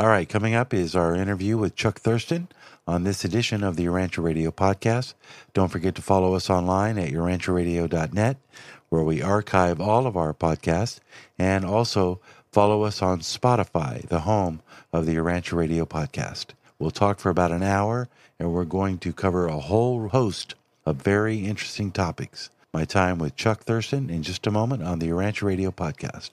All right, coming up is our interview with Chuck Thurston on this edition of the Urantia Radio podcast. Don't forget to follow us online at urantiaradio.net, where we archive all of our podcasts, and also follow us on Spotify, the home of the Urantia Radio podcast. We'll talk for about an hour, and we're going to cover a whole host of very interesting topics. My time with Chuck Thurston in just a moment on the Urantia Radio podcast.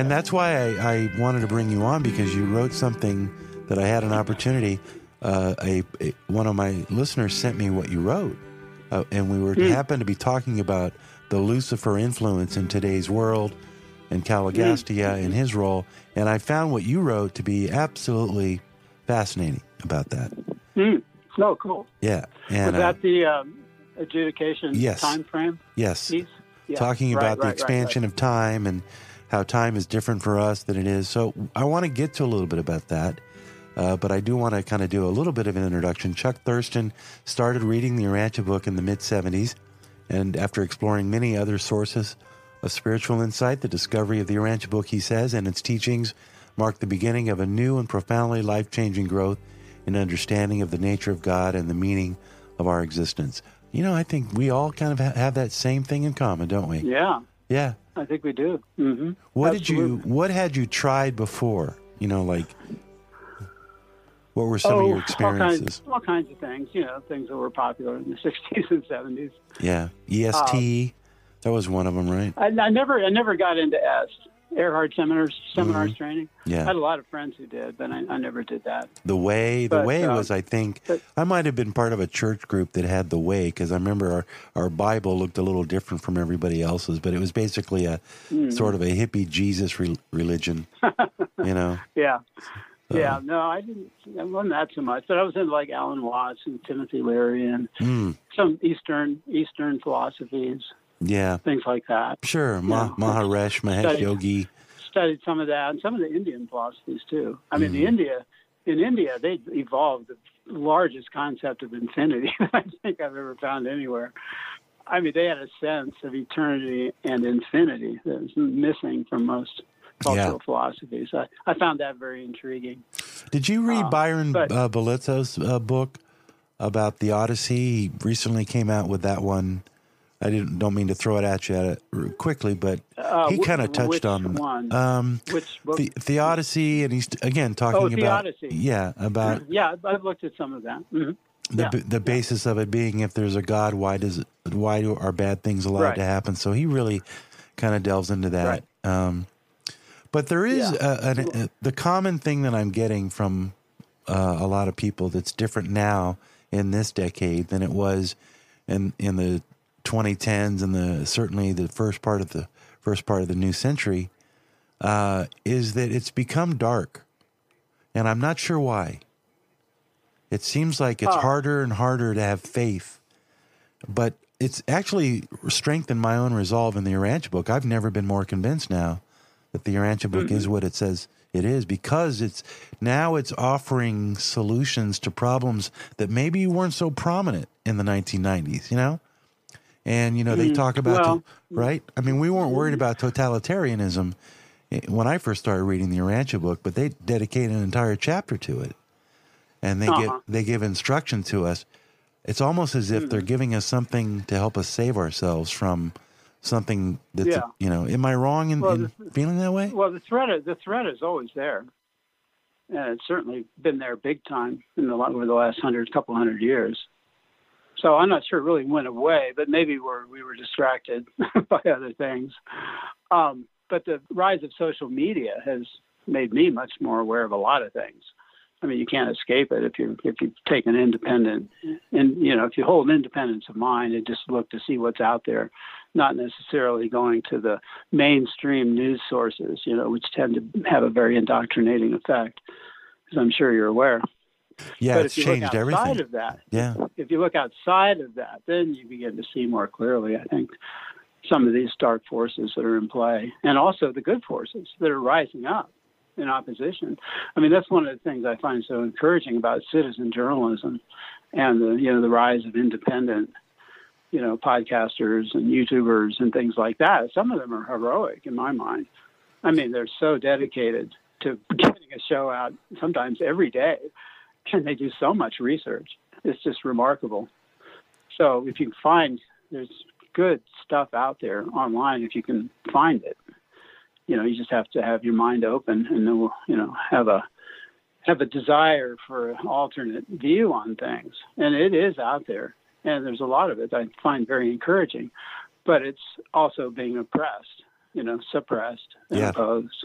And that's why I, I, wanted to bring you on because you wrote something that I had an opportunity. Uh, a, a, one of my listeners sent me what you wrote, uh, and we were mm. happened to be talking about the Lucifer influence in today's world, and Caligastia mm. and his role. And I found what you wrote to be absolutely fascinating about that. Mm. Oh, cool. Yeah, and was that uh, the um, adjudication yes. time frame? Yes. Yeah. Talking about right, the expansion right. of time and how time is different for us than it is. So I want to get to a little bit about that. Uh, but I do want to kind of do a little bit of an introduction. Chuck Thurston started reading the Urantia book in the mid 70s, and after exploring many other sources of spiritual insight, the discovery of the Urantia book, he says, and its teachings marked the beginning of a new and profoundly life changing growth in understanding of the nature of God and the meaning of our existence. You know, I think we all kind of have that same thing in common, don't we? Yeah. Yeah. I think we do. Mm-hmm. What Absolutely. did you? What had you tried before? You know, like what were some oh, of your experiences? All kinds, all kinds, of things. You know, things that were popular in the '60s and '70s. Yeah, EST. Um, that was one of them, right? I, I never, I never got into EST. Erhard seminars, seminars mm-hmm. training. Yeah, I had a lot of friends who did, but I, I never did that. The way, the but, way uh, was, I think, but, I might have been part of a church group that had the way because I remember our our Bible looked a little different from everybody else's, but it was basically a mm. sort of a hippie Jesus re- religion, you know. Yeah. Yeah, no, I didn't. I wasn't that so much, but I was in like Alan Watts and Timothy Leary and mm. some Eastern Eastern philosophies yeah, things like that. Sure, Ma- Maharishi Mahesh studied, Yogi studied some of that and some of the Indian philosophies too. I mean, mm. the India in India they evolved the largest concept of infinity I think I've ever found anywhere. I mean, they had a sense of eternity and infinity that was missing from most cultural yeah. philosophies. I, I found that very intriguing. Did you read uh, Byron but, uh, uh, book about Theodicy? He recently came out with that one I didn't don't mean to throw it at you at it quickly, but uh, he kind of touched on one? Um, which book? The, Theodicy, and he's again talking oh, about Theodicy. yeah about yeah I've looked at some of that. Mm-hmm. The yeah. the basis of it being if there's a God, why does it, why do, are bad things allowed right. to happen? So he really kind of delves into that. Right. Um, but there is yeah. a, a, a, the common thing that I'm getting from uh, a lot of people that's different now in this decade than it was in in the 2010s and the certainly the first part of the first part of the new century uh, is that it's become dark, and I'm not sure why. It seems like it's harder and harder to have faith, but it's actually strengthened my own resolve in the Urantia book. I've never been more convinced now that the Urantia book mm-hmm. is what it says it is because it's now it's offering solutions to problems that maybe weren't so prominent in the 1990s. You know, and, you know, they mm, talk about, well, the, right? I mean, we weren't worried about totalitarianism eh, when I first started reading the Urantia book, but they dedicate an entire chapter to it. And they uh-huh. give they give instruction to us. It's almost as if mm. they're giving us something to help us save ourselves from something that's yeah. you know. Am I wrong in, well, in the, feeling that way? Well, the threat the threat is always there, and it's certainly been there big time in the over the last hundred couple hundred years. So I'm not sure it really went away, but maybe we're, we were distracted by other things. Um, but the rise of social media has made me much more aware of a lot of things. I mean, you can't escape it if you if you take an independent, and you know, if you hold independence of mind and just look to see what's out there, not necessarily going to the mainstream news sources, you know, which tend to have a very indoctrinating effect, as I'm sure you're aware. Yeah, but it's if you changed look outside everything. Of that, yeah. If you look outside of that, then you begin to see more clearly. I think some of these dark forces that are in play, and also the good forces that are rising up. in opposition. I mean, that's one of the things I find so encouraging about citizen journalism and the you know the rise of independent you know podcasters and YouTubers and things like that. Some of them are heroic in my mind. I mean, they're so dedicated to getting a show out sometimes every day, and they do so much research. It's just remarkable. So if you find there's good stuff out there online, if you can find it, you know, you just have to have your mind open and then you know have a have a desire for an alternate view on things. And it is out there, and there's a lot of it I find very encouraging, but it's also being oppressed you know, suppressed and yeah. opposed.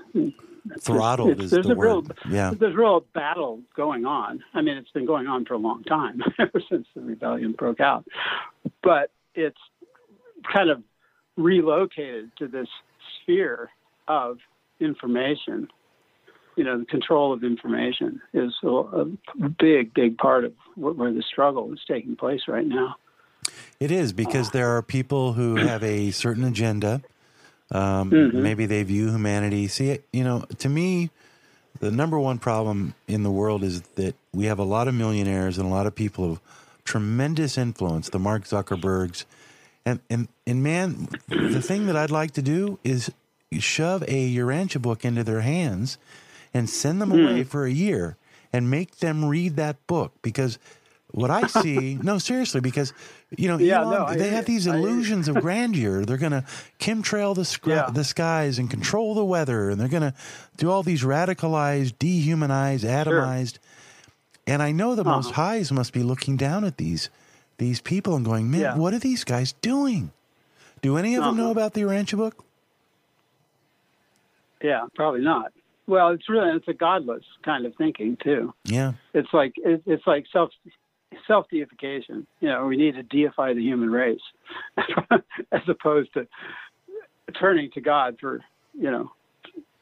Throttled it's, is there's the a real. Yeah. There's a real battle going on. I mean, it's been going on for a long time, ever since the rebellion broke out. But it's kind of relocated to this sphere of information. You know, the control of information is a, a big, big part of where the struggle is taking place right now. It is because there are people who have a certain agenda um, Mhm. Maybe they view humanity. See, you know, to me, the number one problem in the world is that we have a lot of millionaires and a lot of people of tremendous influence, the Mark Zuckerbergs. And, and, and man, the thing that I'd like to do is shove a Urantia book into their hands and send them away for a year and make them read that book because what I see, no, seriously, because you know, Yeah, Elon, no, they have these I hear you. illusions of grandeur. They're going to chemtrail the Yeah. the skies and control the weather, and they're going to do all these radicalized, dehumanized, atomized. And I know the Most Uh-huh. Highs must be looking down at these these people and going, "Man, Yeah. what are these guys doing?" Do any of them know Uh-huh. about the Urantia book? Yeah, probably not. Well, it's really it's a godless kind of thinking too. Yeah, It's like it, it's like self self deification. You know, we need to deify the human race as opposed to turning to God for you know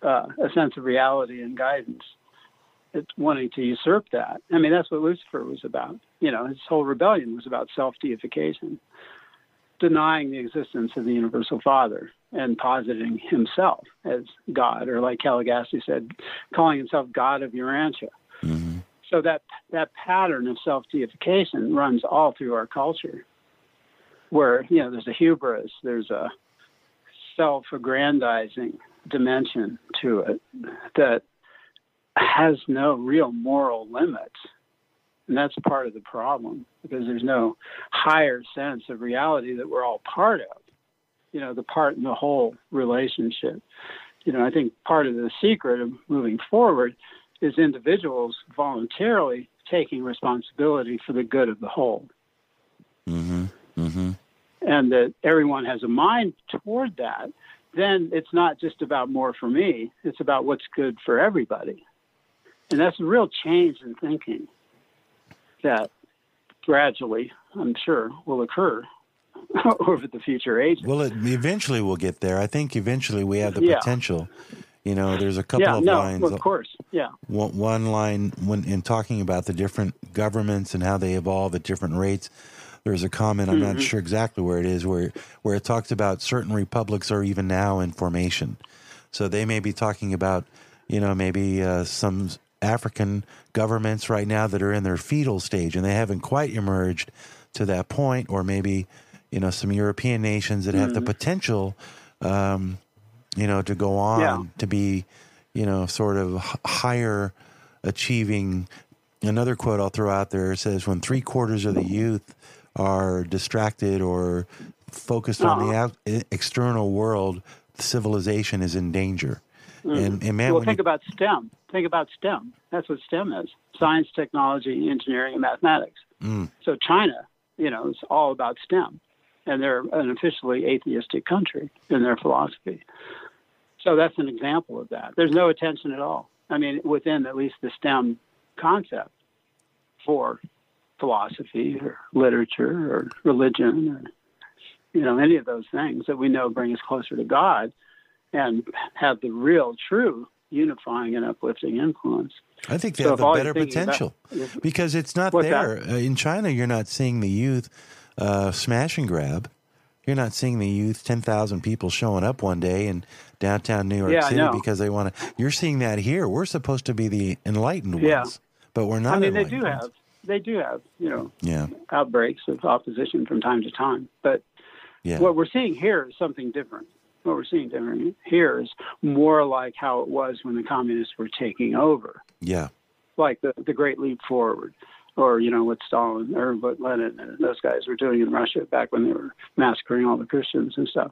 uh, a sense of reality and guidance. It's wanting to usurp that. I mean, that's what Lucifer was about. You know, his whole rebellion was about self deification, denying the existence of the universal Father and positing himself as God, or like Caligastia said, calling himself God of Urantia. hmm So that that pattern of self deification runs all through our culture, where you know there's a hubris, there's a self-aggrandizing dimension to it that has no real moral limits, and that's part of the problem because there's no higher sense of reality that we're all part of. You know, the part in the whole relationship. You know, I think part of the secret of moving forward is individuals voluntarily taking responsibility for the good of the whole. hmm hmm And that everyone has a mind toward that, then it's not just about more for me, it's about what's good for everybody. And that's a real change in thinking that gradually, I'm sure, will occur over the future ages. Well, it, eventually we'll get there. I think eventually we have the Yeah. potential. You know, there's a couple yeah, of no, lines. of course. Yeah. one, one line when in talking about the different governments and how they evolve at different rates there's a comment i'm Mm-hmm. not sure exactly where it is where where it talks about certain republics are even now in formation so they may be talking about you know maybe uh, some african governments right now that are in their fetal stage and they haven't quite emerged to that point or maybe you know some european nations that have the potential um, you know to go on Yeah. to be you know sort of higher achieving another quote i'll throw out there says when three quarters of the youth are distracted or focused on the Uh-huh. out, external world civilization is in danger and, and man well, think you, about STEM. Think about STEM. That's what STEM is science, technology, engineering, and mathematics. Mm. So China, you know, is all about STEM. And they're an officially atheistic country in their philosophy. So that's an example of that. There's no attention at all. I mean, within at least the STEM concept for philosophy or literature or religion or, you know, any of those things that we know bring us closer to God and have the real, true unifying and uplifting influence. i think they So have a better you're about potential because it's not there uh, in china you're not seeing the youth uh, smash and grab You're not seeing the youth, 10,000 people showing up one day in downtown New York Yeah, City because they want to. You're seeing that here. We're supposed to be the enlightened Yeah. ones, but we're not I mean, they do ones. have they do have you know Yeah. outbreaks of opposition from time to time, but Yeah. what we're seeing here is something different. What we're seeing different here is more like how it was when the communists were taking over, yeah. like the the Great Leap Forward, or you know what Stalin or what Lenin and those guys were doing in Russia back when they were massacring all the Christians and stuff.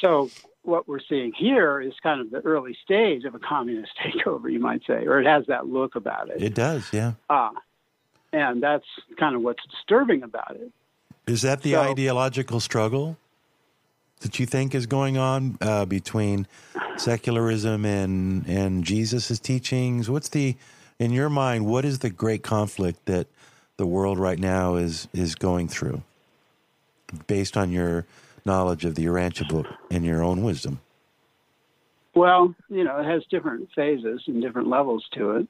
So what we're seeing here is kind of the early stage of a communist takeover, you might say, or it has that look about it. It does. Yeah. Ah, and that's kind of what's disturbing about it. Is that the So- ideological struggle that you think is going on uh, between secularism and and Jesus' teachings? What's the in your mind? What is the great conflict that the world right now is is going through, based on your knowledge of the Urantia book and your own wisdom? Well, you know, it has different phases and different levels to it.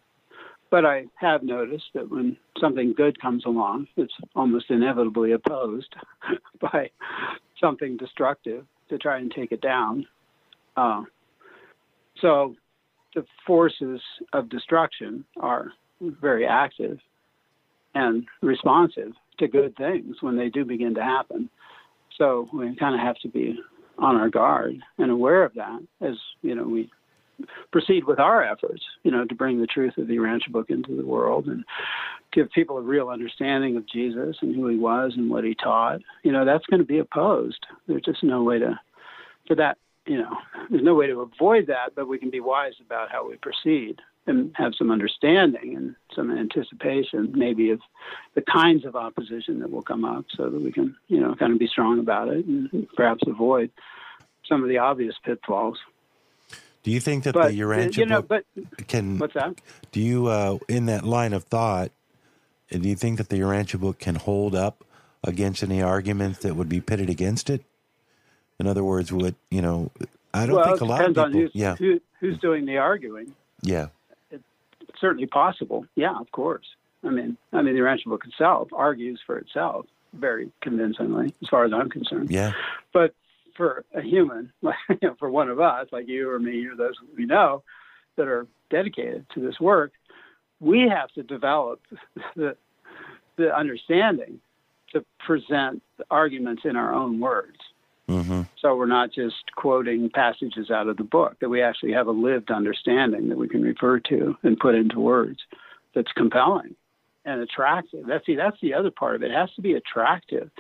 But I have noticed that when something good comes along, it's almost inevitably opposed by something destructive to try and take it down. Uh, so the forces of destruction are very active and responsive to good things when they do begin to happen. So we kind of have to be on our guard and aware of that as you know we proceed with our efforts, you know, to bring the truth of the Urantia book into the world and give people a real understanding of Jesus and who he was and what he taught. You know, that's going to be opposed. There's just no way to for that. You know, there's no way to avoid that, but we can be wise about how we proceed and have some understanding and some anticipation, maybe of the kinds of opposition that will come up, so that we can, you know, kind of be strong about it and perhaps avoid some of the obvious pitfalls. Do you think that But the Urantia you know, book but can? what's that? Do you, uh, in that line of thought, uh, do you think that the Urantia book can hold up against any arguments that would be pitted against it? In other words, would you know? I don't well, think a lot of people. on who's, yeah, who, who's doing the arguing. yeah, It's certainly possible. Yeah, of course. I mean, I mean, the Urantia book itself argues for itself very convincingly, as far as I'm concerned. yeah, But for a human, like, you know, for one of us, like you or me or those we know that are dedicated to this work, we have to develop the, the understanding to present the arguments in our own words. Hmm So we're not just quoting passages out of the book, that we actually have a lived understanding that we can refer to and put into words that's compelling and attractive. That's the, that's the other part of it. It has to be attractive.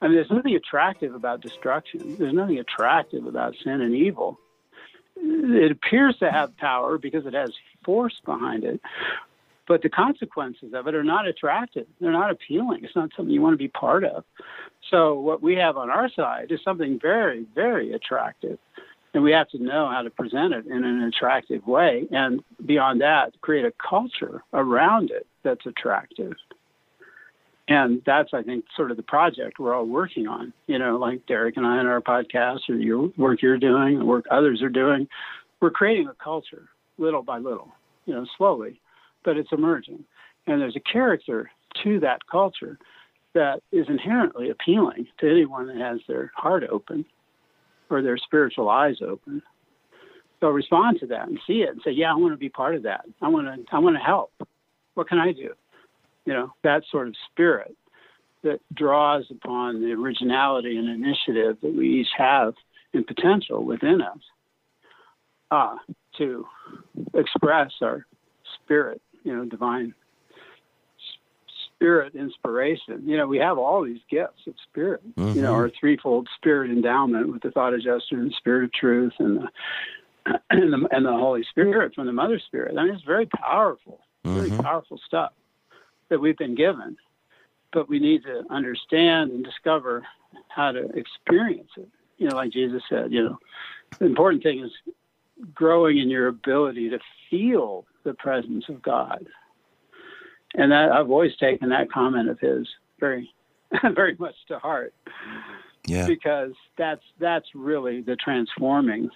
I mean, there's nothing attractive about destruction, there's nothing attractive about sin and evil. It appears to have power because it has force behind it. But the consequences of it are not attractive. They're not appealing. It's not something you want to be part of. So what we have on our side is something very, very attractive. And we have to know how to present it in an attractive way. And beyond that, create a culture around it that's attractive. And that's, I think, sort of the project we're all working on. You know, like Derek and I on our podcast, or your work you're doing, the work others are doing. We're creating a culture little by little, you know, slowly, but it's emerging. And there's a character to that culture that is inherently appealing to anyone that has their heart open or their spiritual eyes open. So respond to that and see it and say, "Yeah, I want to be part of that. I want to. I want to help. What can I do?" You know, that sort of spirit that draws upon the originality and initiative that we each have and potential within us uh, to express our spirit, you know, divine spirit inspiration. You know, we have all these gifts of spirit. Mhm. You know, our threefold spirit endowment with the thought adjuster and spirit of truth and the and the, and the Holy Spirit from the Mother Spirit. I mean, it's very powerful, very Mhm. powerful stuff that we've been given. But we need to understand and discover how to experience it. You know, like Jesus said, you know, the important thing is growing in your ability to feel the presence of God. And that I've always taken that comment of his very, very much to heart yeah. because that's that's really the transforming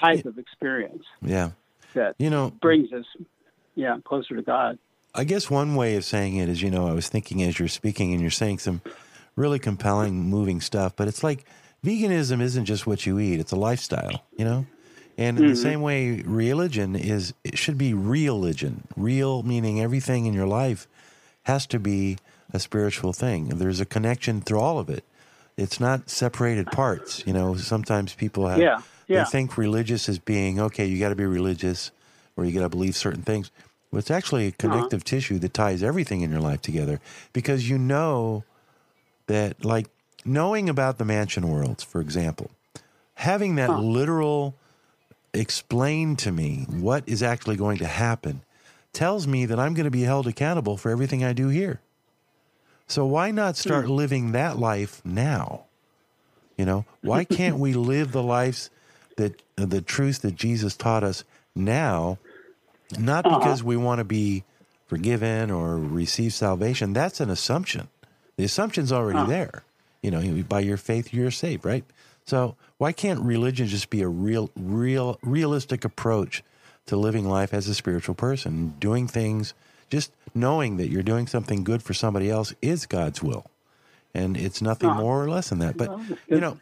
type of experience Yeah. that You know, brings us, yeah, closer to God. I guess one way of saying it is, you know, I was thinking as you're speaking and you're saying some really compelling, moving stuff. But it's like veganism isn't just what you eat; it's a lifestyle, you know. And in mm-hmm. the same way, religion is it should be religion. Real meaning everything in your life has to be a spiritual thing. There's a connection through all of it. It's not separated parts. You know, sometimes people have yeah, yeah. they think religious as being okay. You got to be religious, or you got to believe certain things. But it's actually a uh-huh. connective uh-huh. tissue that ties everything in your life together because you know that, like knowing about the mansion worlds, for example, having that huh. literal explain to me what is actually going to happen tells me that I'm going to be held accountable for everything I do here. So why not start hmm. living that life now? You know, why can't we live the lives that uh, the truth that Jesus taught us now, not uh-huh. because we want to be forgiven or receive salvation. That's an assumption. The assumption's already uh-huh. there. You know, by your faith you're saved, right? So why can't religion just be a real, real, realistic approach to living life as a spiritual person, doing things, just knowing that you're doing something good for somebody else is God's will, and it's nothing uh, more or less than that. But you know,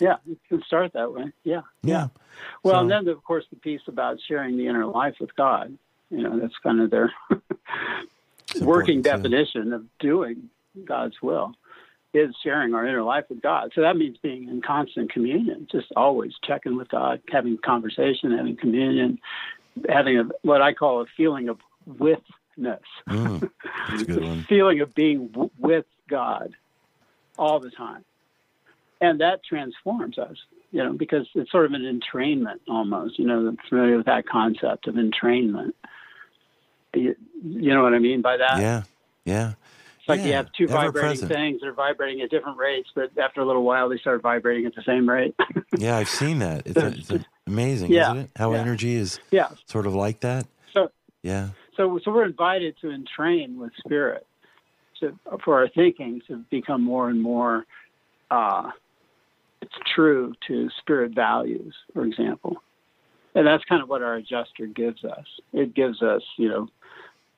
yeah, you can start that way. Yeah, yeah. Well, so, and then of course the piece about sharing the inner life with God. You know, that's kind of their working definition of doing God's will is sharing our inner life with God. So that means being in constant communion, just always checking with God, having conversation, having communion, having a, what I call a feeling of withness. Mm, that's a good one. feeling of being w- with God all the time. And that transforms us, you know, because it's sort of an entrainment almost, you know, familiar with that concept of entrainment. You, you know what I mean by that? Yeah, yeah. It's like yeah, you have two vibrating present. things that are vibrating at different rates, but after a little while they start vibrating at the same rate. yeah, I've seen that. It's, a, it's amazing, yeah, isn't it? How yeah. energy is yeah. sort of like that. So yeah. So so we're invited to entrain with spirit to for our thinking to become more and more uh, it's true to spirit values, for example. And that's kind of what our adjuster gives us. It gives us, you know,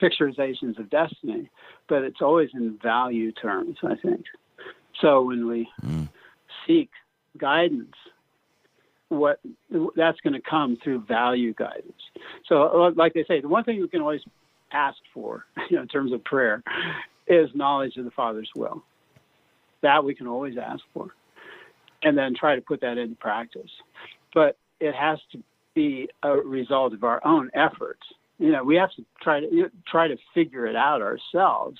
picturizations of destiny, but it's always in value terms, I think. So when we mm. seek guidance, what that's going to come through value guidance. So, like they say, the one thing you can always ask for, you know, in terms of prayer, is knowledge of the Father's will. That we can always ask for, and then try to put that into practice. But it has to be a result of our own efforts you know, we have to try to try to figure it out ourselves,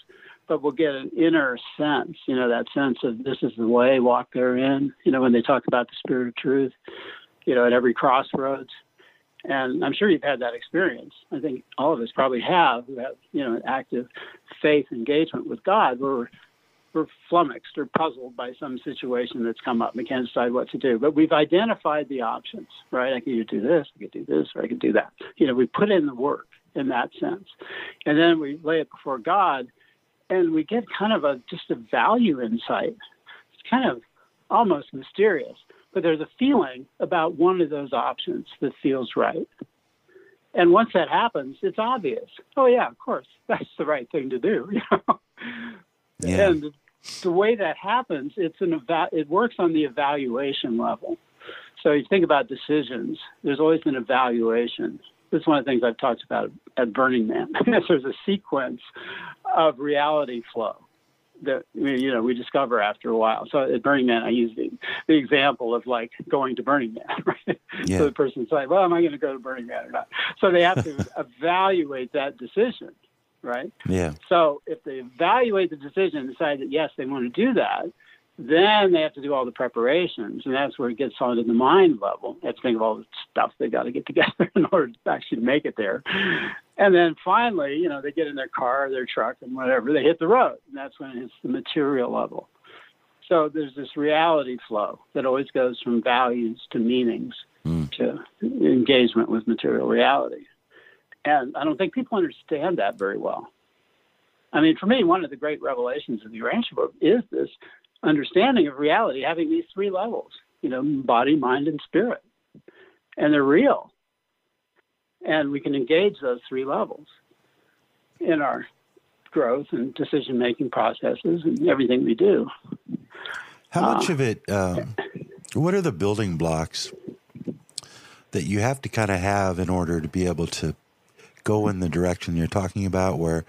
but we'll get an inner sense, you know, that sense of this is the way, walk therein. You know, when they talk about the spirit of truth, you know, at every crossroads. And I'm sure you've had that experience. I think all of us probably have who have, you know, an active faith engagement with God where we're flummoxed or puzzled by some situation that's come up. We can't decide what to do. But we've identified the options, right? I can either do this, I could do this, or I could do that. You know, we put in the work in that sense. And then we lay it before God and we get kind of a just a value insight. It's kind of almost mysterious, but there's a feeling about one of those options that feels right. And once that happens, it's obvious. Oh yeah, of course, that's the right thing to do. You know? Yeah. And the way that happens, it's an eva- it works on the evaluation level. So you think about decisions. There's always an evaluation. This is one of the things I've talked about at Burning Man. There's a sequence of reality flow that you know we discover after a while. So at Burning Man, I use the, the example of like going to Burning Man. Right? Yeah. So the person's like, "Well, am I going to go to Burning Man or not?" So they have to evaluate that decision right? Yeah. So if they evaluate the decision and decide that yes, they want to do that, then they have to do all the preparations, and that's where it gets onto the mind level. They have to think of all the stuff they got to get together in order to actually make it there. And then finally, you know, they get in their car, their truck, and whatever, they hit the road, and that's when it's the material level. So there's this reality flow that always goes from values to meanings mm. to engagement with material reality. And I don't think people understand that very well. I mean, for me, one of the great revelations of the Urantia book is this understanding of reality having these three levels, you know, body, mind, and spirit. And they're real. And we can engage those three levels in our growth and decision making processes and everything we do. How much uh, of it? Um, what are the building blocks that you have to kind of have in order to be able to go in the direction you're talking about, where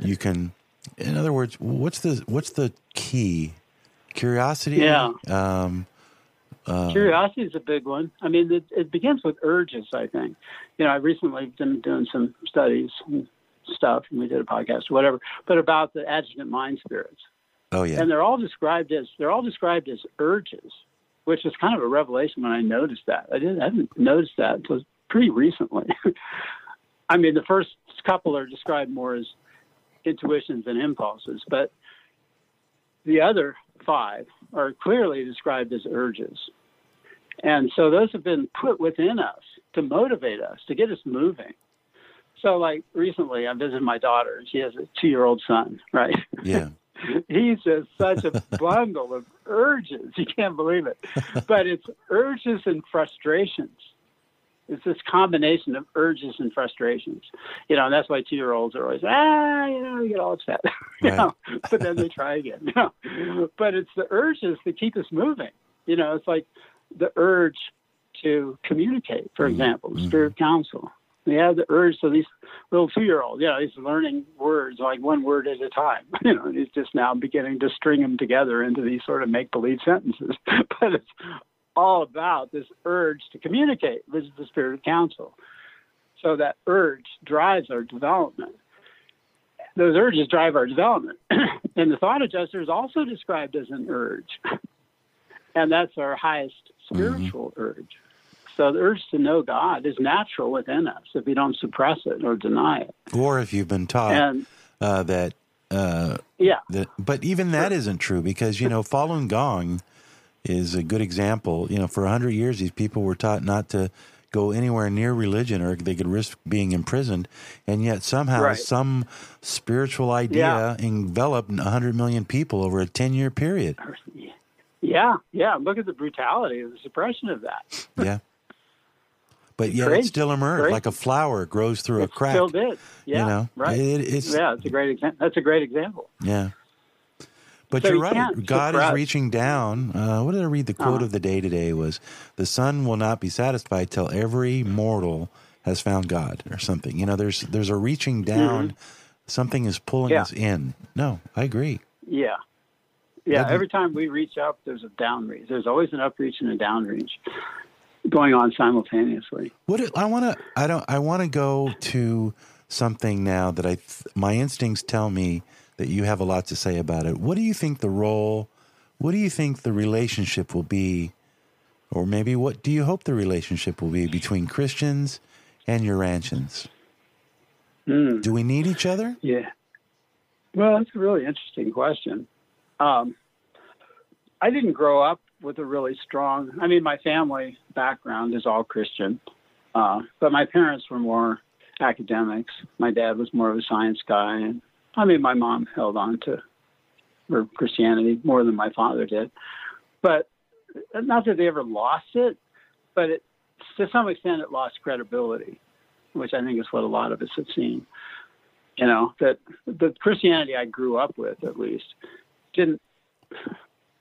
you can, in other words, what's the what's the key? Curiosity. Yeah. Um, uh, Curiosity is a big one. I mean, it, it, begins with urges. I think. You know, I recently been doing some studies and stuff, and we did a podcast or whatever, but about the adjutant mind spirits. Oh yeah. And they're all described as they're all described as urges, which is kind of a revelation when I noticed that. I didn't I hadn't noticed that until pretty recently. I mean, the first couple are described more as intuitions and impulses, but the other five are clearly described as urges. And so those have been put within us to motivate us, to get us moving. So, like recently, I visited my daughter. She has a two year old son, right? Yeah. He's just such a bundle of urges. You can't believe it. But it's urges and frustrations. It's this combination of urges and frustrations. You know, and that's why two year olds are always, ah, you know, you get all upset. you right. know, but then they try again. You know? But it's the urges that keep us moving. You know, it's like the urge to communicate, for mm-hmm. example, mm-hmm. spirit counsel. We have the urge so these little two year olds, you know, he's learning words like one word at a time. You know, he's just now beginning to string them together into these sort of make believe sentences. but it's all about this urge to communicate, which is the spirit of counsel. So that urge drives our development. Those urges drive our development. and the thought adjuster is also described as an urge. And that's our highest spiritual mm-hmm. urge. So the urge to know God is natural within us if we don't suppress it or deny it. Or if you've been taught and, uh, that. Uh, yeah. That, but even that isn't true because, you know, Falun Gong is a good example. You know, for 100 years, these people were taught not to go anywhere near religion or they could risk being imprisoned. And yet, somehow, right. some spiritual idea yeah. enveloped 100 million people over a 10 year period. Yeah, yeah. Look at the brutality of the suppression of that. yeah. But yet it still emerged like a flower grows through it a crack. It still did. Yeah. You know, right. It, it's, yeah, it's a great example. That's a great example. Yeah. But so you're right. God is reaching down. Uh, what did I read? The quote uh-huh. of the day today was, "The sun will not be satisfied till every mortal has found God," or something. You know, there's there's a reaching down. Mm-hmm. Something is pulling yeah. us in. No, I agree. Yeah, yeah. Every time we reach up, there's a down reach. There's always an up reach and a down reach going on simultaneously. What I want to, I don't, I want to go to something now that I, my instincts tell me that you have a lot to say about it. What do you think the role, what do you think the relationship will be, or maybe what do you hope the relationship will be between Christians and Urantians? Mm. Do we need each other? Yeah. Well, that's a really interesting question. Um, I didn't grow up with a really strong, I mean, my family background is all Christian, uh, but my parents were more academics. My dad was more of a science guy, and I mean, my mom held on to her Christianity more than my father did, but not that they ever lost it, but it, to some extent it lost credibility, which I think is what a lot of us have seen. You know that the Christianity I grew up with, at least, didn't.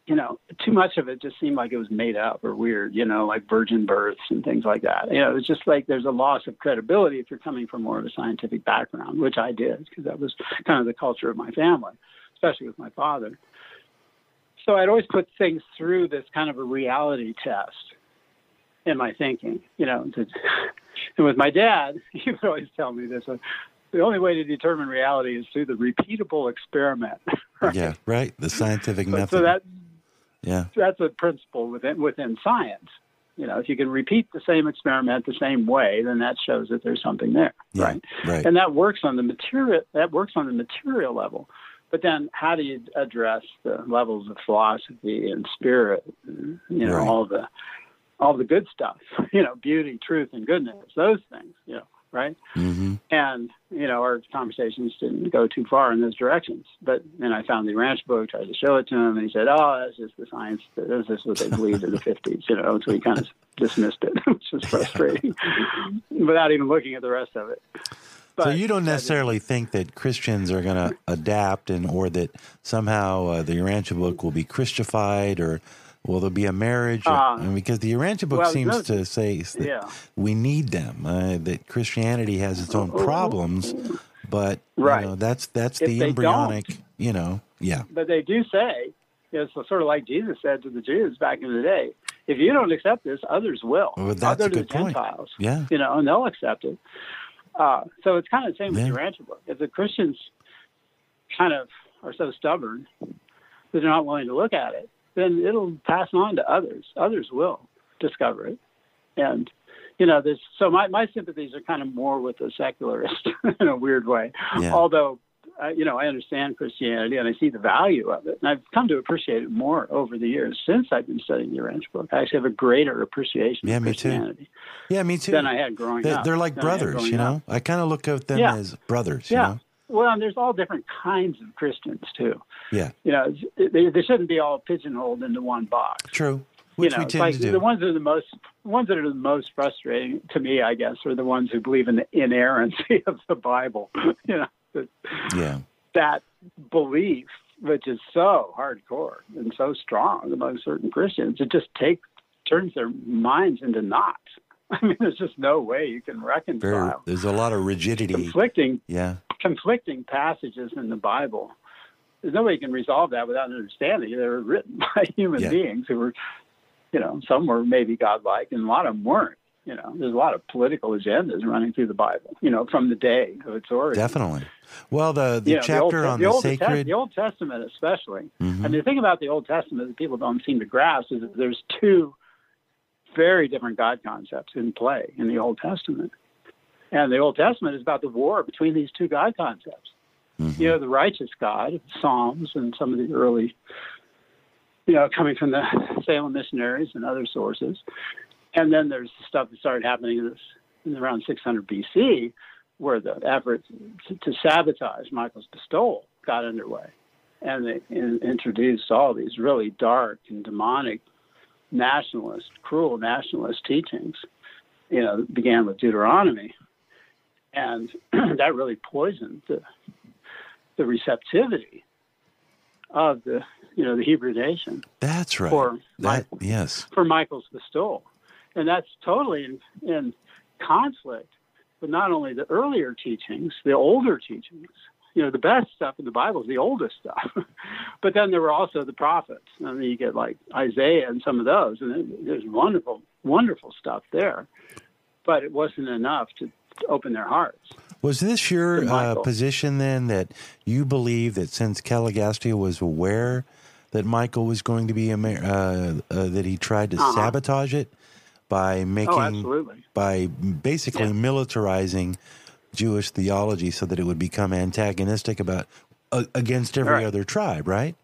You know, too much of it just seemed like it was made up or weird. You know, like virgin births and things like that. You know, it's just like there's a loss of credibility if you're coming from more of a scientific background, which I did because that was kind of the culture of my family, especially with my father. So I'd always put things through this kind of a reality test in my thinking. You know, to, and with my dad, he would always tell me this: uh, the only way to determine reality is through the repeatable experiment. Right? Yeah, right. The scientific method. So that yeah, that's a principle within within science. You know, if you can repeat the same experiment the same way, then that shows that there's something there, yeah, right? Right. And that works on the material. That works on the material level. But then, how do you address the levels of philosophy and spirit? And, you know, right. all the all the good stuff. You know, beauty, truth, and goodness. Those things. You know, right? Mm-hmm. And you know, our conversations didn't go too far in those directions. But then I found the Urantia book, tried to show it to him, and he said, "Oh, that's just the science. This is what they believed in the '50s." You know, so he kind of dismissed it, which was frustrating, without even looking at the rest of it. so you don't necessarily think that Christians are going to adapt, and or that somehow uh, the Urantia book will be Christified, or will there be a marriage? Uh, because the Urantia book well, seems to say that Yeah. we need them. Uh, that Christianity has its own problems, but Right. you know, that's that's If the embryonic. You know, yeah, But they do say, so sort of like Jesus said to the Jews back in the day, if you don't accept this, others will. Well, that's Other good point. Gentiles, yeah, you know, and they'll accept it. Uh, so it's kind of the same Yeah. with the Urantia book. If the Christians kind of are so stubborn that they're not willing to look at it, then it'll pass on to others. Others will discover it. And, you know, there's, so my, my sympathies are kind of more with the secularist in a weird way. Yeah. Although, uh, you know, I understand Christianity and I see the value of it. And I've come to appreciate it more over the years since I've been studying the Urantia book. I actually have a greater appreciation Yeah, of me too. Yeah. Me too. than I had growing They're, up. they're like than I had brothers, you know. up. I kind of look at them Yeah. as brothers. Yeah. You know? Well, and there's all different kinds of Christians too. Yeah. You know, they, they shouldn't be all pigeonholed into one box. True. Which you know, we tend like to do. the ones that are the most ones that are the most frustrating to me, I guess, are the ones who believe in the inerrancy of the Bible. you know, that, yeah. that belief, which is so hardcore and so strong among certain Christians, it just takes turns their minds into knots. I mean, there's just no way you can Very, reconcile there's a lot of rigidity. conflicting Yeah. conflicting passages in the Bible. There's no way you can resolve that without understanding. They were written by human Yeah. beings who were, you know, some were maybe godlike, and a lot of them weren't. You know, there's a lot of political agendas running through the Bible. You know, from the day of its origin. Definitely. Well, the, the You know, chapter Old, on the, Old sacred. Test- the Old Testament, especially. Mhm. I mean, the thing about the Old Testament that people don't seem to grasp is that there's two very different God concepts in play in the Old Testament. And the Old Testament is about the war between these two God concepts. Mhm. You know, the righteous God, Psalms, and some of the early, you know, coming from the Salem missionaries and other sources. And then there's stuff that started happening in, this, in around 600 BC, where the effort to, to sabotage Michael's bestowal got underway. And they in, introduced all these really dark and demonic nationalist, cruel nationalist teachings. You know, began with Deuteronomy. And that really poisoned the, the receptivity of the, you know, the Hebrew nation That's right. for that Michael yes. for Michael's bestowal. And that's totally in, in conflict with not only the earlier teachings, the older teachings. You know, the best stuff in the Bible is the oldest stuff. but then there were also the prophets. I mean, you get like Isaiah and some of those, and there's wonderful, wonderful stuff there. But it wasn't enough to, to open their hearts. Was this your uh, position then that you believe that since Caligastia was aware that Michael was going to be uh, uh, that he tried to Uh-huh. sabotage it by making Oh, by basically Yeah. militarizing Jewish theology so that it would become antagonistic about uh, against every Right. other tribe, right?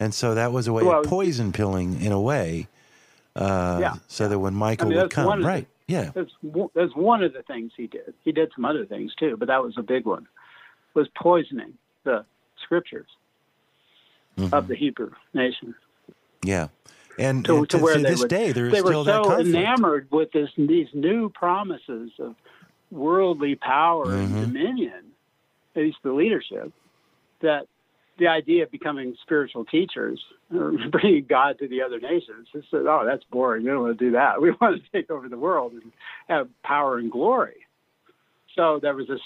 And so that was a way Well, of poison pilling in a way, uh, Yeah. so that when Michael I mean, would come, of the- right? Yeah, That's one- that's one of the things he did. He did some other things too, but that was a big one. Was poisoning the scriptures Mhm. of the Hebrew nation yeah. And, to, and to to, where to they this would, day, there's they were still that so conflict. enamored with this these new promises of worldly power Mhm. and dominion, at least the leadership, that the idea of becoming spiritual teachers bringing God to the other nations, they said, "Oh, that's boring. We don't want to do that. We want to take over the world and have power and glory." So there was a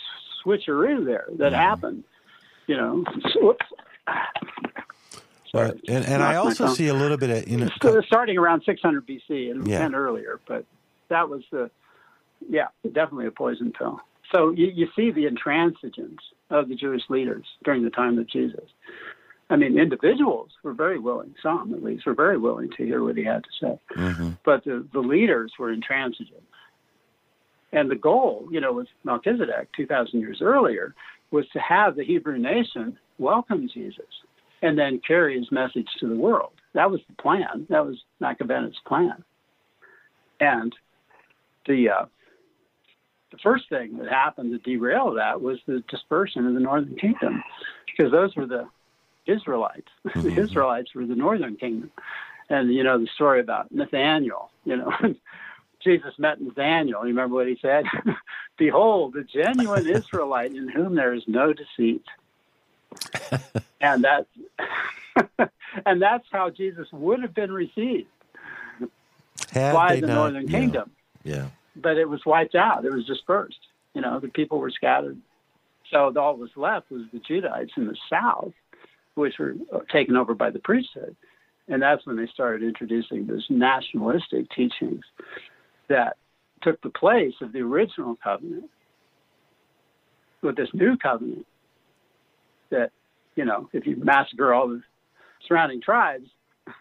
switcheroo there that Mhm. happened. You know, whoops. Uh, and and I also see a little bit of you know. Starting around 600 BC and, Yeah. and earlier, but that was the, yeah, definitely a poison pill. So you, you see the intransigence of the Jewish leaders during the time of Jesus. I mean, individuals were very willing, some at least, were very willing to hear what he had to say, Mhm. but the, the leaders were intransigent. And the goal, you know, with Melchizedek 2,000 years earlier, was to have the Hebrew nation welcome Jesus and then carry his message to the world. That was the plan. That was Melchizedek's plan. And the uh, the first thing that happened to derail that was the dispersion of the northern kingdom, because those were the Israelites. the Mhm. Israelites were the northern kingdom, and you know the story about Nathaniel. You know, Jesus met Nathaniel. You remember what he said? Behold, the genuine Israelite in whom there is no deceit. and that and that's how Jesus would have been received Had by the not- northern kingdom. Yeah. But it was wiped out. It was dispersed. You know, the people were scattered. So all that was left was the Judahites in the south, which were taken over by the priesthood. And that's when they started introducing those nationalistic teachings that took the place of the original covenant with this new covenant that, you know, if you massacre all the surrounding tribes,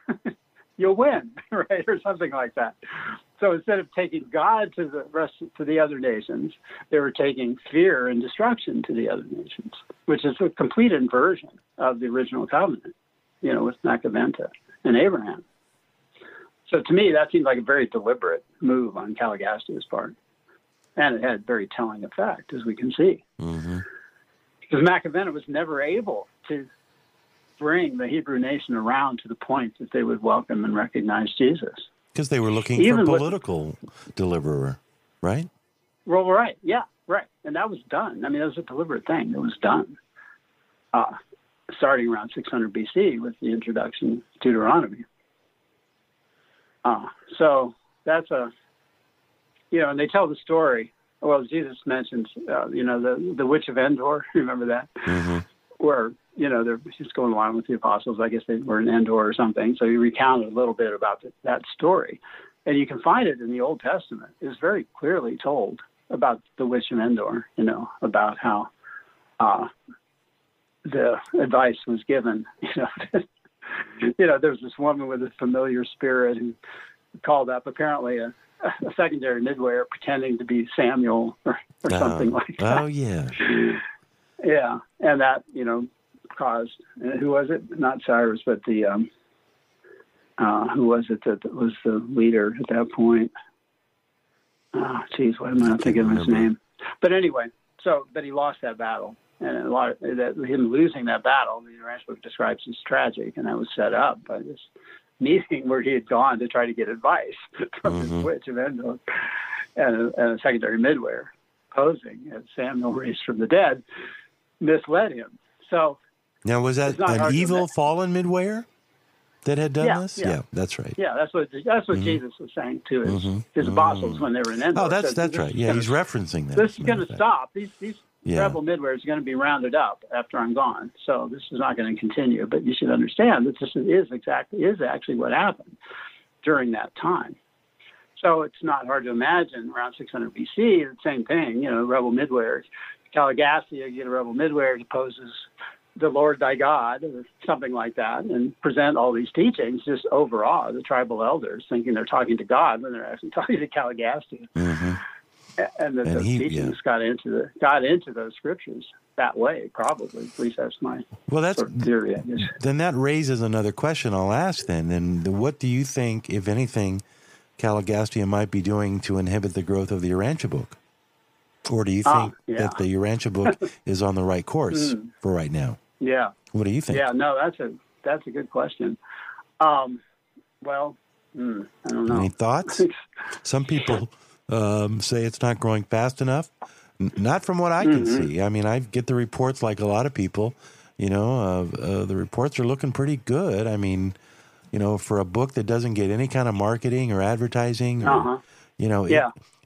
you'll win, right? Or something like that. So instead of taking God to the rest to the other nations, they were taking fear and destruction to the other nations, which is a complete inversion of the original covenant, you know, with Machiventa and Abraham. So to me, that seemed like a very deliberate move on Caligastia's part, and it had a very telling effect, as we can see, hmm because Machiventa was never able to bring the Hebrew nation around to the point that they would welcome and recognize Jesus. Because they were looking Even for with- political deliverer, right? Well, right, yeah, right, and that was done. I mean, that was a deliberate thing. It was done, uh, starting around 600 BC with the introduction of Deuteronomy. Uh, so that's a, you know, and they tell the story. Well, Jesus mentions, uh, you know, the the witch of Endor. Remember that? hmm where you know they're just going along with the apostles. I guess they were in Endor or something. So he recounted a little bit about the, that story, and you can find it in the Old Testament. It's very clearly told about the witch of Endor. You know about how uh, the advice was given. You know, you know there was this woman with a familiar spirit who called up apparently a, a secondary midwayer pretending to be Samuel or, or something like that. Oh yeah. Yeah, and that you know caused uh, who was it? Not Cyrus, but the um, uh, who was it that, was the leader at that point? Oh, geez, why am I not thinking of his name? But anyway, so but he lost that battle, and a lot of, that him losing that battle, the Urantia Book describes as tragic, and that was set up by this meeting where he had gone to try to get advice from Mhm. this witch of Endor and a, and a secondary midwayer posing as Samuel raised from the dead misled him. So Now was that It's not hard an evil fallen midwayer that had done Yeah, this? yeah. that's right. yeah, that's what that's what Mhm. Jesus was saying to his Mhm. his apostles when they were in Endor. Oh, that's Said, that's right. Yeah, gonna- he's referencing that. This is going to stop. These these Yeah. rebel midwayers are going to be rounded up after I'm gone. So this is not going to continue. But you should understand that this is exactly is actually what happened during that time. So it's not hard to imagine around 600 BC, the same thing. You know, rebel midwayers, Caligastia, you get a rebel midwayer who poses the Lord thy God or something like that, and present all these teachings, just overawe the tribal elders, thinking they're talking to God when they're actually talking to Caligastia Mhm. and that And those he- teachings got into the got into those scriptures that way, probably. At least that's my Well, that's sort of theory. I guess. then that raises another question I'll ask then. And what do you think, if anything, Caligastia might be doing to inhibit the growth of the Urantia book? Or do you Ah, think yeah. that the Urantia book is on the right course Mm. for right now? Yeah, What do you think? yeah. No, that's a that's a good question. Um, well, hmm, I don't know. Any thoughts? Some people um, say it's not growing fast enough. N- not from what I can Mhm. see. I mean, I get the reports like a lot of people. You know, uh, uh, the reports are looking pretty good. I mean, you know, for a book that doesn't get any kind of marketing or advertising, or, Uh-huh. You know, it-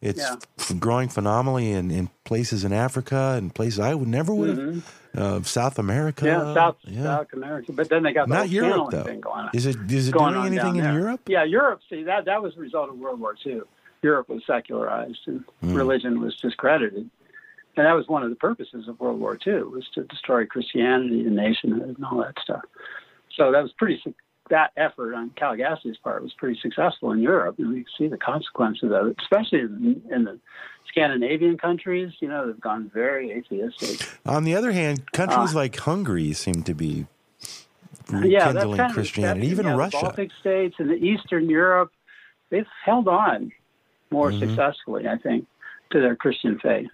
it's Yeah. f- growing phenomenally in, in places in Africa and places I would never would have. Mhm. Uh, South America, Yeah, South yeah. South America, but then they got the Not whole Europe though. thing going on. Is it is it doing anything in there. Europe? Yeah, Europe. See that that was a result of World War II. Europe was secularized and Mm. religion was discredited, and that was one of the purposes of World War II was to destroy Christianity and nationhood and all that stuff. So that was pretty. That effort on Caligastia's part was pretty successful in Europe, and we see the consequences of it, especially in, in the Scandinavian countries. You know, they've gone very atheistic. On the other hand, countries Uh, like Hungary seem to be yeah, that's rekindling kind of Christianity. Even yeah, The Russia. Baltic states and the Eastern Europe, they've held on more Mhm. successfully, I think, to their Christian faith.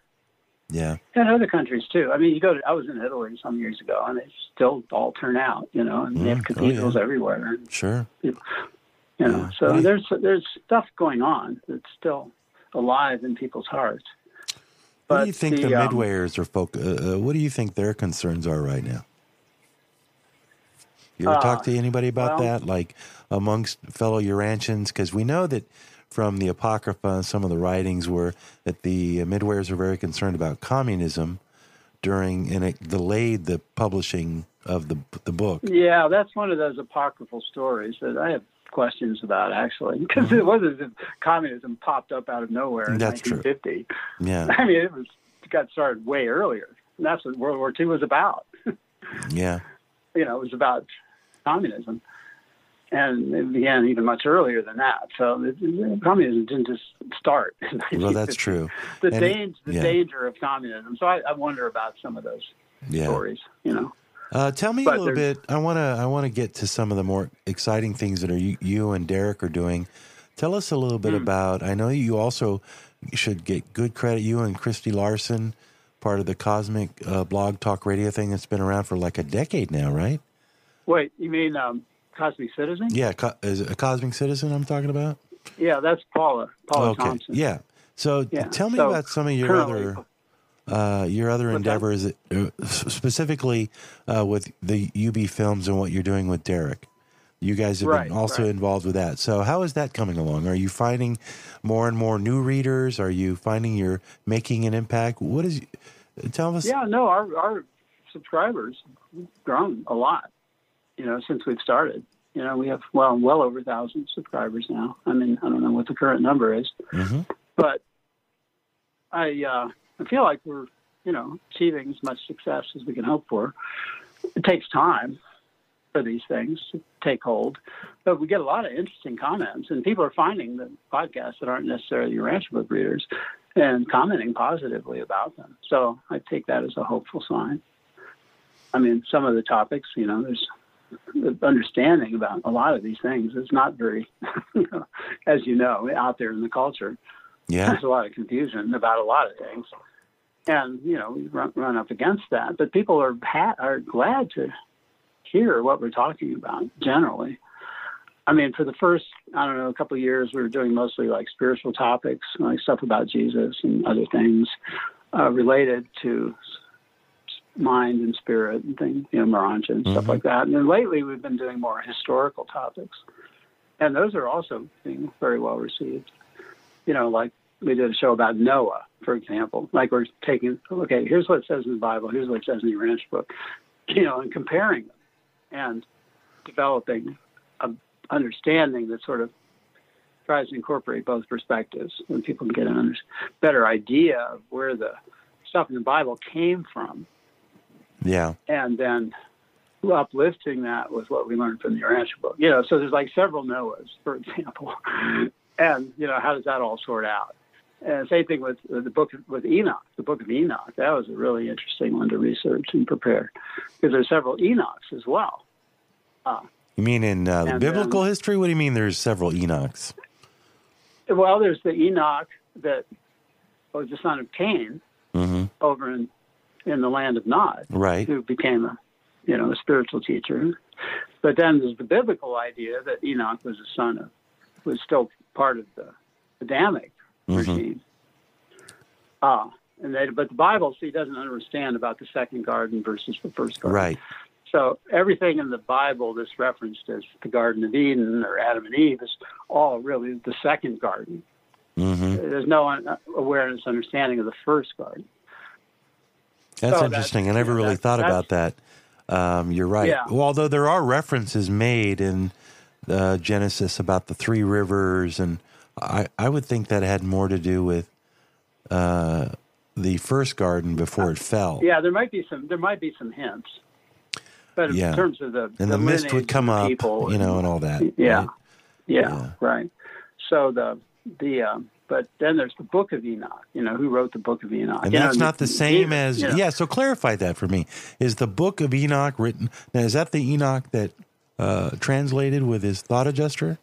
Yeah. And other countries too. I mean, you go to, I was in Italy some years ago, and they still all turn out, you know, and they Mm, have oh, cathedrals yeah. everywhere. Sure. You know, so you, there's there's stuff going on that's still alive in people's hearts. But what do you think the, the um, midwayers are folk? Uh, uh, what do you think their concerns are right now? You ever uh, talk to anybody about well, that, like amongst fellow Urantians? Because we know that from the Apocrypha, some of the writings were that the midwayers were very concerned about communism during, and it delayed the publishing of the the book. Yeah, that's one of those apocryphal stories that I have questions about actually, because mm-hmm. it wasn't as if communism popped up out of nowhere in that's 1950. True. Yeah, I mean it was it got started way earlier. And that's what World War II was about. yeah, you know, it was about communism, and it began even much earlier than that. So it, it, communism didn't just start. well, that's true. The, danger, the yeah. danger of communism. So I, I, wonder about some of those yeah. stories. You know. Uh, tell me but a little bit. I want to. I want to get to some of the more exciting things that are you, you and Derek are doing. Tell us a little bit mm. about. I know you also should get good credit. You and Christy Larson, part of the Cosmic uh, Blog Talk Radio thing that's been around for like a decade now, right? Wait, you mean um, Cosmic Citizen? Yeah, co- is it a Cosmic Citizen I'm talking about? Yeah, that's Paula. Paula okay. Thompson. Yeah. So yeah. tell me so about some of your other uh, your other endeavors, uh, specifically uh, with the UB films and what you're doing with Derek. You guys have right, been also right. involved with that. So how is that coming along? Are you finding more and more new readers? Are you finding you're making an impact? What is? Tell us. Yeah, no, our our subscribers grown a lot. You know, since we've started. You know, we have well well over a thousand subscribers now. I mean, I don't know what the current number is, mm-hmm. but I uh, I feel like we're, you know, achieving as much success as we can hope for. It takes time for these things to take hold, but we get a lot of interesting comments, and people are finding the podcasts that aren't necessarily Urantia book readers and commenting positively about them. So I take that as a hopeful sign. I mean, some of the topics, you know, there's the understanding about a lot of these things is not very, as you know, out there in the culture. Yeah. There's a lot of confusion about a lot of things and you know we run, run up against that. But people are ha- are glad to hear what we're talking about generally. I mean, for the first I don't know a couple of years, we were doing mostly like spiritual topics, like stuff about Jesus and other things uh, related to mind and spirit and things, you know, Morontia and mm-hmm. stuff like that. And then lately, we've been doing more historical topics, and those are also being very well received. You know, like we did a show about Noah, for example. Like we're taking, okay, here's what it says in the Bible, here's what it says in the Urantia book, you know, and comparing them and developing an understanding that sort of tries to incorporate both perspectives and people can get a better idea of where the stuff in the Bible came from. Yeah. And then uplifting that with what we learned from the Urantia book. You know, so there's like several Noahs, for example. and, you know, how does that all sort out? And same thing with the book with Enoch, the book of Enoch. That was a really interesting one to research and prepare because there's several Enochs as well. Uh, you mean in uh, biblical history? What do you mean? There's several Enochs. Well, there's the Enoch that was the son of Cain mm-hmm. over in in the land of Nod, right? Who became a you know a spiritual teacher. But then there's the biblical idea that Enoch was a son of was still part of the Adamic mm-hmm. regime. Uh, and they, but the Bible, see, doesn't understand about the second garden versus the first garden. Right. So everything in the Bible that's referenced as the Garden of Eden or Adam and Eve is all really the second garden. Mm-hmm. There's no awareness, understanding of the first garden. That's so interesting. That's, I never really thought about that. Um, you're right. Yeah. Well, although there are references made in uh, Genesis about the three rivers and I, I would think that had more to do with uh, the first garden before it fell. Yeah, there might be some. There might be some hints, but yeah. in terms of the and the, the mist would come up, you know, and all that. Yeah, right? yeah, yeah, right. So the the um, but then there's the Book of Enoch. You know, who wrote the Book of Enoch? And you that's know, not the same as you know. yeah. So clarify that for me. Is the Book of Enoch written? Now, is that the Enoch that uh, translated with his thought adjuster?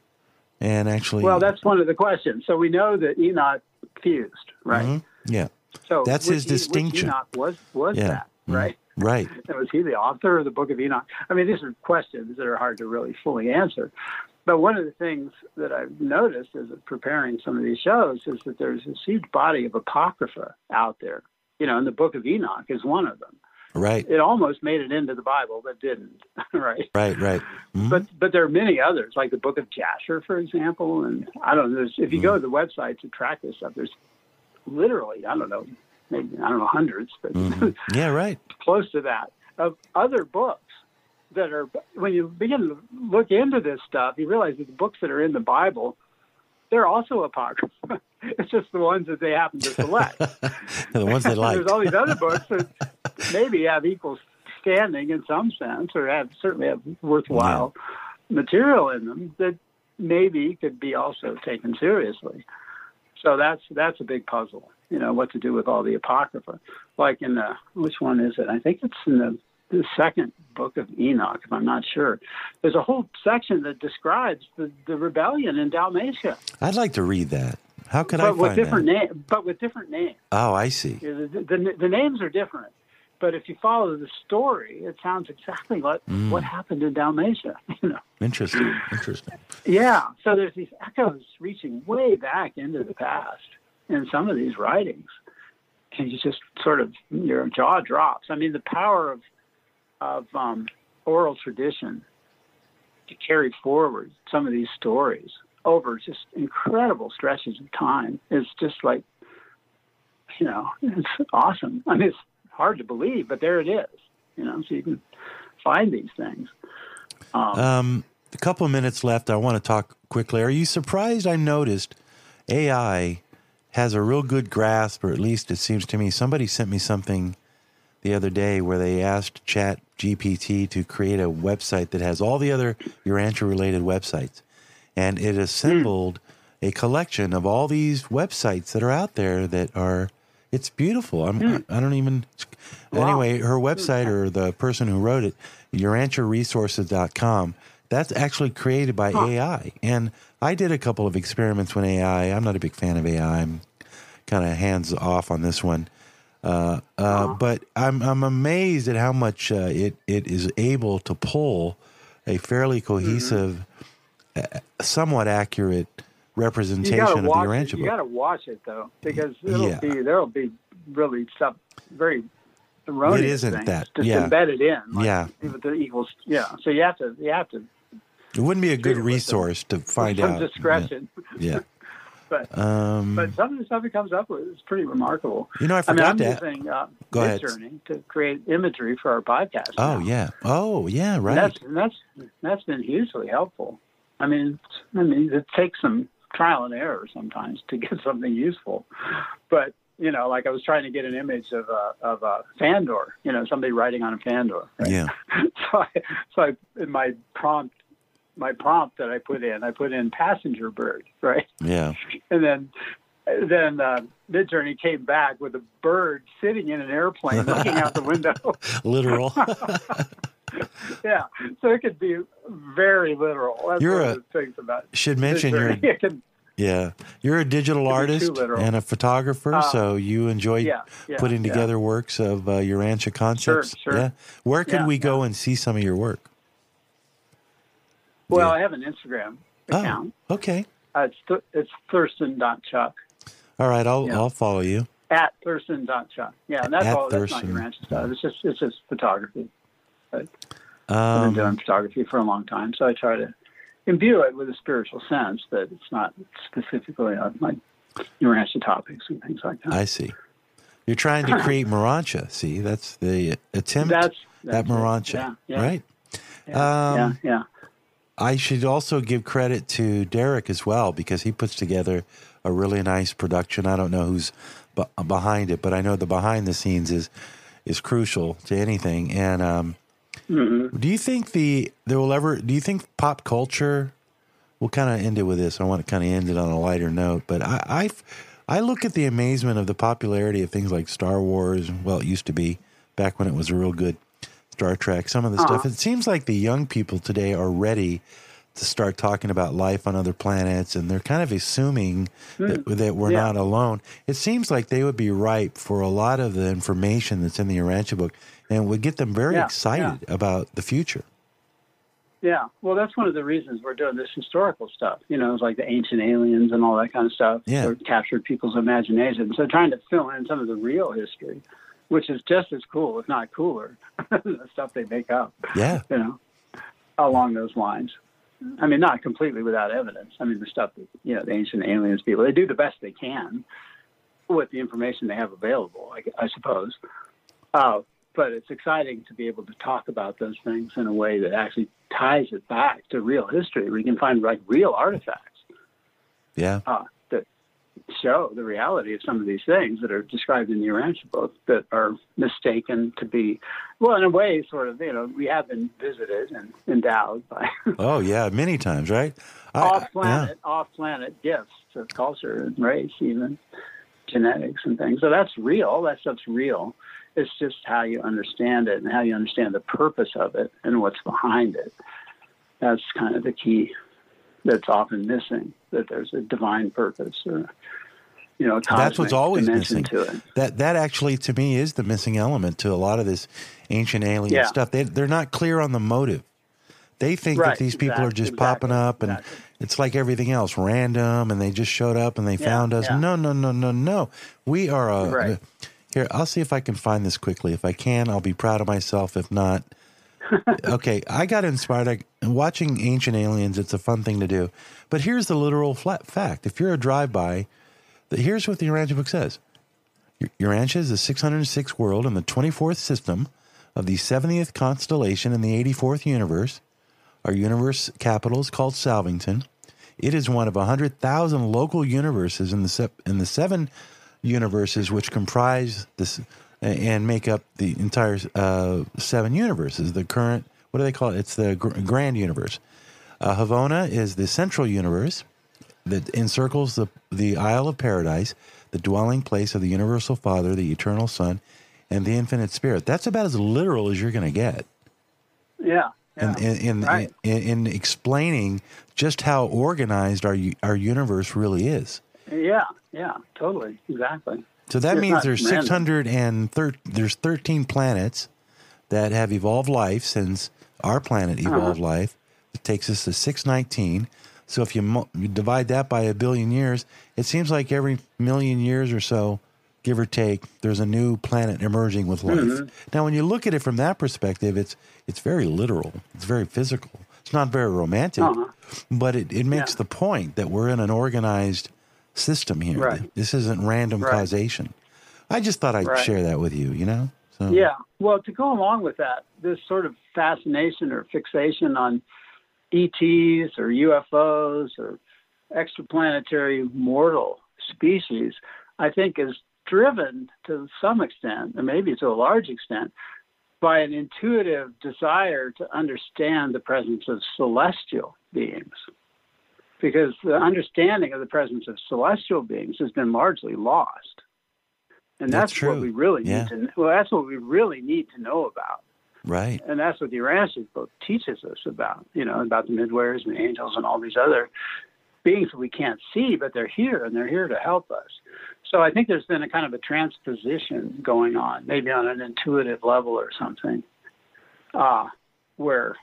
and actually well that's one of the questions so we know that enoch fused right mm-hmm. yeah so that's his distinction enoch was was yeah. that mm-hmm. right right and was he the author of the book of enoch i mean these are questions that are hard to really fully answer but one of the things that I've noticed as preparing some of these shows is that there's this huge body of apocrypha out there. You know, and the Book of Enoch is one of them. Right. It almost made it into the Bible, but didn't. right. Right. Right. Mm-hmm. But but there are many others, like the Book of Jasher, for example. And I don't know. If you mm-hmm. go to the website to track this stuff, there's literally I don't know, maybe I don't know hundreds, but mm-hmm. yeah, right, close to that of other books that are when you begin to look into this stuff, you realize that the books that are in the Bible, they're also apocryphal. it's just the ones that they happen to select. the ones they like. There's all these other books that maybe have equal standing in some sense, or have certainly have worthwhile yeah. material in them that maybe could be also taken seriously. So that's that's a big puzzle. You know what to do with all the apocrypha. Like in the which one is it? I think it's in the the second book of Enoch, if I'm not sure. There's a whole section that describes the, the rebellion in Dalmatia. I'd like to read that. How could but I with different that? Name, but with different names. Oh, I see. The, the, the, names are different, but if you follow the story, it sounds exactly like mm. what happened in Dalmatia. You know. Interesting. Interesting. Yeah. So there's these echoes reaching way back into the past in some of these writings, and you just sort of your jaw drops. I mean, the power of of um, oral tradition to carry forward some of these stories over just incredible stretches of time is just like, you know, it's awesome. I mean, it's hard to believe, but there it is. You know, so you can find these things. Um, um, a couple of minutes left. I want to talk quickly. Are you surprised? I noticed AI has a real good grasp, or at least it seems to me. Somebody sent me something the other day where they asked Chat GPT to create a website that has all the other Urantia related websites. And it assembled mm. a collection of all these websites that are out there that are, it's beautiful. I'm, mm. I don't even, wow. anyway, her website or the person who wrote it, urantiaresources.com, that's actually created by huh. AI. And I did a couple of experiments with AI. I'm not a big fan of AI. I'm kind of hands off on this one. Uh, uh, but I'm I'm amazed at how much uh, it it is able to pull a fairly cohesive, mm-hmm. somewhat accurate representation of the Urantia book. You got to watch it though, because it'll yeah. be there'll be really some very erroneous. It isn't things that just yeah. embedded in. Like, yeah, the equals. Yeah, so you have to you have to. It wouldn't be a good resource to find out. discretion. Yeah. yeah. But um, but some of the stuff he comes up with is pretty remarkable. You know, I forgot I mean, I'm that. using uh, Go ahead. To create imagery for our podcast. Oh now. yeah. Oh yeah. Right. And that's and that's that's been hugely helpful. I mean, I mean, it takes some trial and error sometimes to get something useful, but you know, like I was trying to get an image of a of a Fandor, you know, somebody writing on a Fandor. Right? Yeah. so I, so I, in my prompt my prompt that I put in. I put in passenger bird, right? Yeah. And then then uh, Midjourney came back with a bird sitting in an airplane looking out the window. Literal. yeah, so it could be very literal. That's you're one a, of the things about should mention Midjourney. you're can, yeah you're a digital artist and a photographer, uh, so you enjoy yeah, yeah, putting yeah. together works of uh, Urantia concepts. Sure, sure. Yeah, where could we go and see some of your work? Well, yeah. I have an Instagram oh, account. Oh, okay. Uh, it's th- it's Thurston.chuck. All right, I'll yeah. I'll follow you. At Thurston.chuck. Yeah, and that's At all. Thurston. That's not your ranch stuff. It's just it's just photography. But um, I've been doing photography for a long time, so I try to imbue it with a spiritual sense, that it's not specifically on my Urantia topics and things like that. I see. You're trying to create Morontia. See, that's the attempt that's, that's at Morontia, yeah, yeah. right? Yeah, um, yeah, yeah. I should also give credit to Derek as well because he puts together a really nice production. I don't know who's behind it, but I know the behind the scenes is is crucial to anything. And um, mm-hmm. do you think the there will ever? Do you think pop culture? We'll kind of end it with this. I want to kind of end it on a lighter note, but I, I I look at the amazement of the popularity of things like Star Wars. Well, it used to be back when it was a real good Star Trek, some of the uh-huh. stuff. It seems like the young people today are ready to start talking about life on other planets, and they're kind of assuming mm. that, that, we're yeah. not alone. It seems like they would be ripe for a lot of the information that's in the Urantia book, and would get them very yeah, excited yeah. about the future. Yeah, well, that's one of the reasons we're doing this historical stuff. You know, it's like the ancient aliens and all that kind of stuff. Yeah. Captured people's imagination. So trying to fill in some of the real history, which is just as cool, if not cooler, the stuff they make up. Yeah. You know, along those lines. I mean, not completely without evidence. I mean, the stuff that you know the ancient aliens people they do the best they can with the information they have available. I, I suppose. Uh, but it's exciting to be able to talk about those things in a way that actually ties it back to real history. where you can find like real artifacts Yeah. uh, show the reality of some of these things that are described in the Urantia book that are mistaken to be, well, in a way, sort of, you know, we have been visited and endowed by Oh, yeah. Many times, right? Off planet, off planet gifts of culture and race, even genetics and things. So that's real. That stuff's real. It's just how you understand it and how you understand the purpose of it and what's behind it. That's kind of the key that's often missing. That there's a divine purpose or you know, That's what's always missing. to it. That that actually to me is the missing element to a lot of this ancient alien Yeah. stuff. They they're not clear on the motive. They think that these people are exact- just popping up and exactly. it's like everything else, random and they just showed up and they Yeah, found us. yeah. No, no, no, no, no. We are a Right. Here, I'll see if I can find this quickly. If I can, I'll be proud of myself. If not, okay, I got inspired. I, watching Ancient Aliens, it's a fun thing to do. But here's the literal flat fact: if you're a drive-by, here's what the Urantia book says: Ur- Urantia is the 606th world in the 24th system of the 70th constellation in the 84th universe. Our universe capital is called Salvington. It is one of 100,000 local universes in the in the seven universes which comprise this and make up the entire uh, seven universes. The current, what do they call it? It's the gr- grand universe. Uh, Havona is the central universe that encircles the, the Isle of Paradise, the dwelling place of the Universal Father, the Eternal Son, and the Infinite Spirit. That's about as literal as you're going to get Yeah. yeah. in, in, in, right. in, in explaining just how organized our our universe really is. yeah. Yeah. Totally. Exactly. So that It's means there's random. 600 and thir- there's 13 planets that have evolved life since our planet Uh-huh. evolved life. It takes us to 619. So if you, mu- you divide that by a billion years, it seems like every million years or so, give or take, there's a new planet emerging with life. Mm-hmm. Now, when you look at it from that perspective, it's it's very literal. It's very physical. It's not very romantic, Uh-huh. but it, it makes Yeah. the point that we're in an organized system here. Right. This isn't random Right. causation. I just thought I'd Right. share that with you, you know? So Yeah. Well, to go along with that, this sort of fascination or fixation on ETs or UFOs or extraplanetary mortal species, I think is driven to some extent, and maybe to a large extent, by an intuitive desire to understand the presence of celestial beings. Because the understanding of the presence of celestial beings has been largely lost. And That's that's, what we really Yeah. need to well, that's what we really need to know about. Right. And that's what the Urantia book teaches us about, you know, about the midwayers and the angels and all these other beings that we can't see, but they're here and they're here to help us. So I think there's been a kind of a transposition going on, maybe on an intuitive level or something, uh, where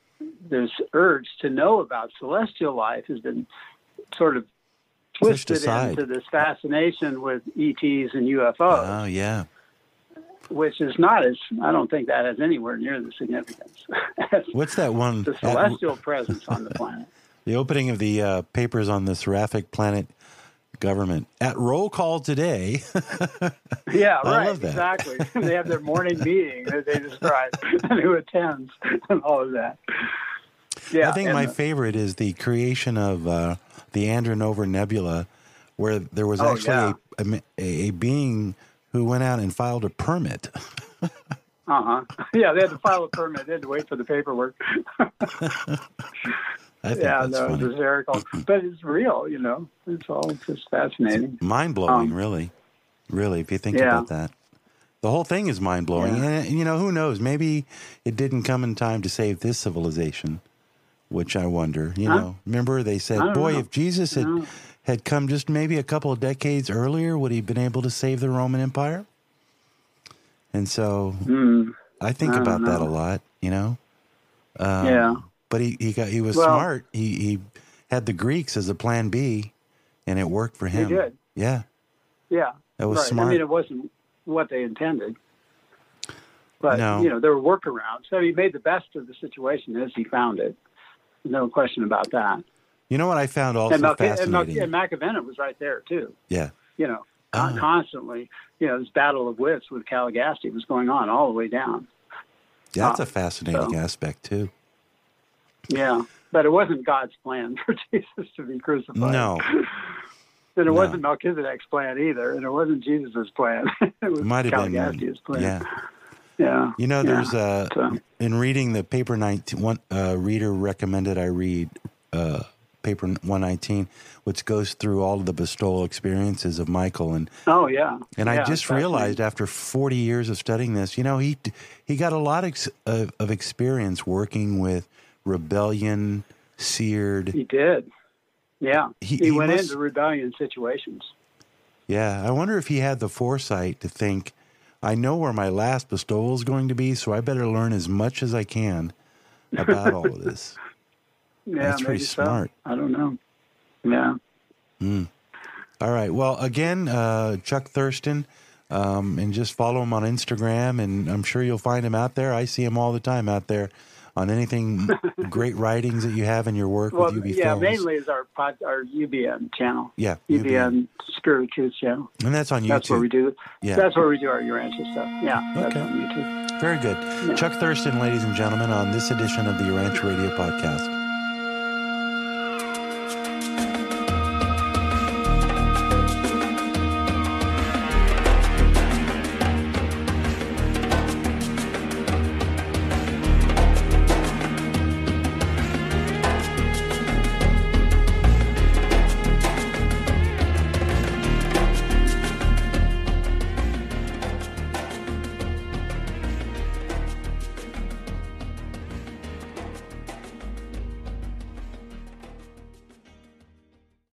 this urge to know about celestial life has been sort of twisted into this fascination with ETs and UFOs Oh, yeah. which is not as I don't think that has anywhere near the significance What's that one? the celestial presence on the planet. the opening of the uh, papers on the Seraphic Planet government at roll call today. Yeah, right. Exactly. they have their morning meeting that they describe and who attends and all of that. Yeah, I think my the- favorite is the creation of uh, the Andronover Nebula, where there was Oh, actually yeah. a, a, a being who went out and filed a permit. uh-huh. Yeah, they had to file a permit. They had to wait for the paperwork. I think yeah, that's no, it's hysterical, but it's real. You know, it's all just fascinating. Mind blowing, Um, really. Really, if you think yeah. about that. The whole thing is mind blowing. Yeah. And, you know, who knows? Maybe it didn't come in time to save this civilization, which I wonder. You Huh? know, remember they said, boy, know. if Jesus had, No. had come just maybe a couple of decades earlier, would he have been able to save the Roman Empire? And so Mm, I think I about that a lot, you know? Um, yeah, but he he got he was Well- smart. He he had the Greeks as a plan B, and it worked for him. did. Yeah, Yeah, that was right. smart. I mean, it wasn't what they intended, but No. you know there were workarounds. So he made the best of the situation as he found it. No question about that. you know what I found also and, and, Melch- fascinating? and Machiventa was right there too. yeah, You know, Ah. constantly. You know, this battle of wits with Caligastia was going on all the way down. that's Ah, a fascinating so- aspect too. Yeah, but it wasn't God's plan for Jesus to be crucified. No, and it no. wasn't Melchizedek's plan either, and it wasn't Jesus' plan. it was might have been. Plan. Yeah, yeah. you know, yeah. there's a So- in reading the paper 19 one uh, reader recommended I read uh, paper 119, which goes through all of the bestowal experiences of Michael and Oh yeah. And I just realized after 40 years of studying this, you know, he he got a lot ex, of, of experience working with rebellion, seared. he did. Yeah, He- he, he went must- into rebellion situations. Yeah, I wonder if he had the foresight to think, I know where my last bestowal is going to be, so I better learn as much as I can about all of this. Yeah, That's pretty maybe so. smart. I don't know. Yeah. All right. Well, again, uh, Chuck Thurston, um, and just follow him on Instagram, and I'm sure you'll find him out there. I see him all the time out there on anything great writings that you have in your work Well, with UB yeah, Films. mainly is our pod, our UBN channel. Yeah, UBN Spirit of Truth channel. and that's on YouTube. That's where we do. Yeah. That's where we do our Urantia stuff. Yeah, that's Okay. on YouTube. Very good. Chuck Thurston, ladies and gentlemen, on this edition of the Ranch Radio Podcast.